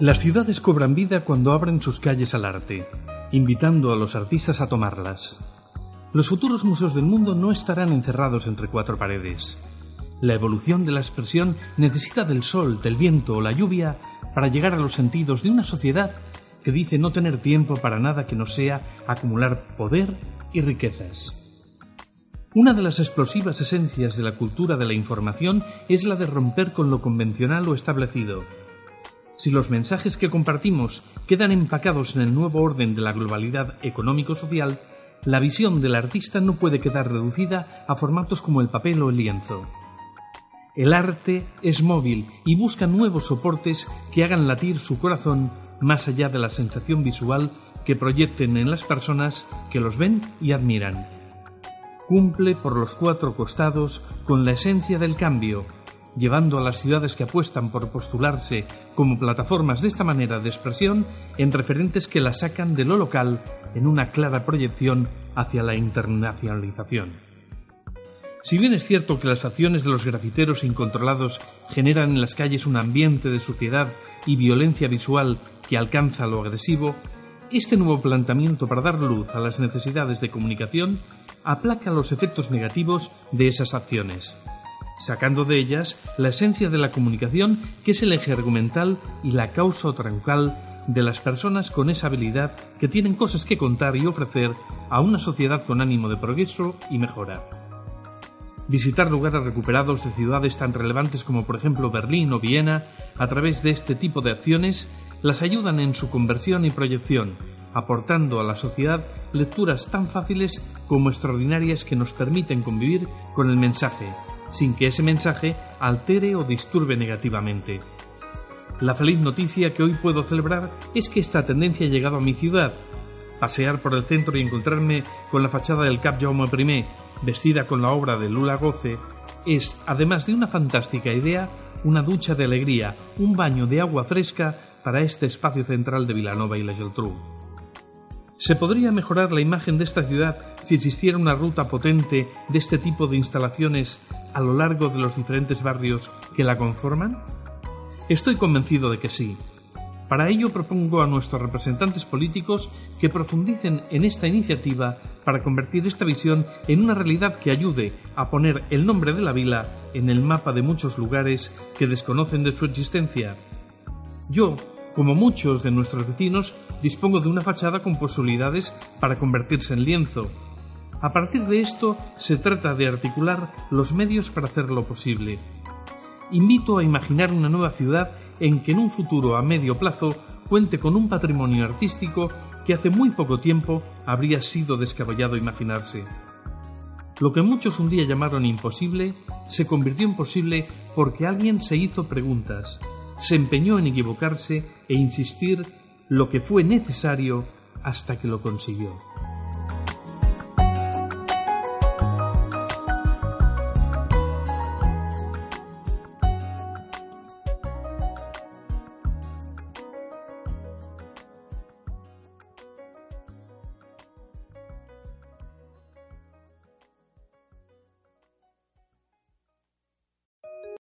Las ciudades cobran vida cuando abren sus calles al arte, invitando a los artistas a tomarlas. Los futuros museos del mundo no estarán encerrados entre cuatro paredes. La evolución de la expresión necesita del sol, del viento o la lluvia para llegar a los sentidos de una sociedad que dice no tener tiempo para nada que no sea acumular poder y riquezas. Una de las explosivas esencias de la cultura de la información es la de romper con lo convencional o establecido. Si los mensajes que compartimos quedan empacados en el nuevo orden de la globalidad económico-social, la visión del artista no puede quedar reducida a formatos como el papel o el lienzo. El arte es móvil y busca nuevos soportes que hagan latir su corazón más allá de la sensación visual que proyecten en las personas que los ven y admiran. Cumple por los cuatro costados con la esencia del cambio, llevando a las ciudades que apuestan por postularse como plataformas de esta manera de expresión en referentes que la sacan de lo local en una clara proyección hacia la internacionalización. Si bien es cierto que las acciones de los grafiteros incontrolados generan en las calles un ambiente de suciedad y violencia visual que alcanza lo agresivo, este nuevo planteamiento para dar luz a las necesidades de comunicación aplaca los efectos negativos de esas acciones, sacando de ellas la esencia de la comunicación que es el eje argumental y la causa troncal de las personas con esa habilidad que tienen cosas que contar y ofrecer a una sociedad con ánimo de progreso y mejora. Visitar lugares recuperados de ciudades tan relevantes como por ejemplo Berlín o Viena a través de este tipo de acciones las ayudan en su conversión y proyección, aportando a la sociedad lecturas tan fáciles como extraordinarias que nos permiten convivir con el mensaje, sin que ese mensaje altere o disturbe negativamente. La feliz noticia que hoy puedo celebrar es que esta tendencia ha llegado a mi ciudad. Pasear por el centro y encontrarme con la fachada del Cap Jaume I vestida con la obra de Lula Goce, es, además de una fantástica idea, una ducha de alegría, un baño de agua fresca para este espacio central de Vilanova y la Geltrú. ¿Se podría mejorar la imagen de esta ciudad si existiera una ruta potente de este tipo de instalaciones a lo largo de los diferentes barrios que la conforman? Estoy convencido de que sí, para ello propongo a nuestros representantes políticos que profundicen en esta iniciativa para convertir esta visión en una realidad que ayude a poner el nombre de la vila en el mapa de muchos lugares que desconocen de su existencia. Yo, como muchos de nuestros vecinos, dispongo de una fachada con posibilidades para convertirse en lienzo. A partir de esto se trata de articular los medios para hacerlo posible. Invito a imaginar una nueva ciudad en que en un futuro a medio plazo cuente con un patrimonio artístico que hace muy poco tiempo habría sido descabellado imaginarse. Lo que muchos un día llamaron imposible se convirtió en posible porque alguien se hizo preguntas, se empeñó en equivocarse e insistir lo que fue necesario hasta que lo consiguió.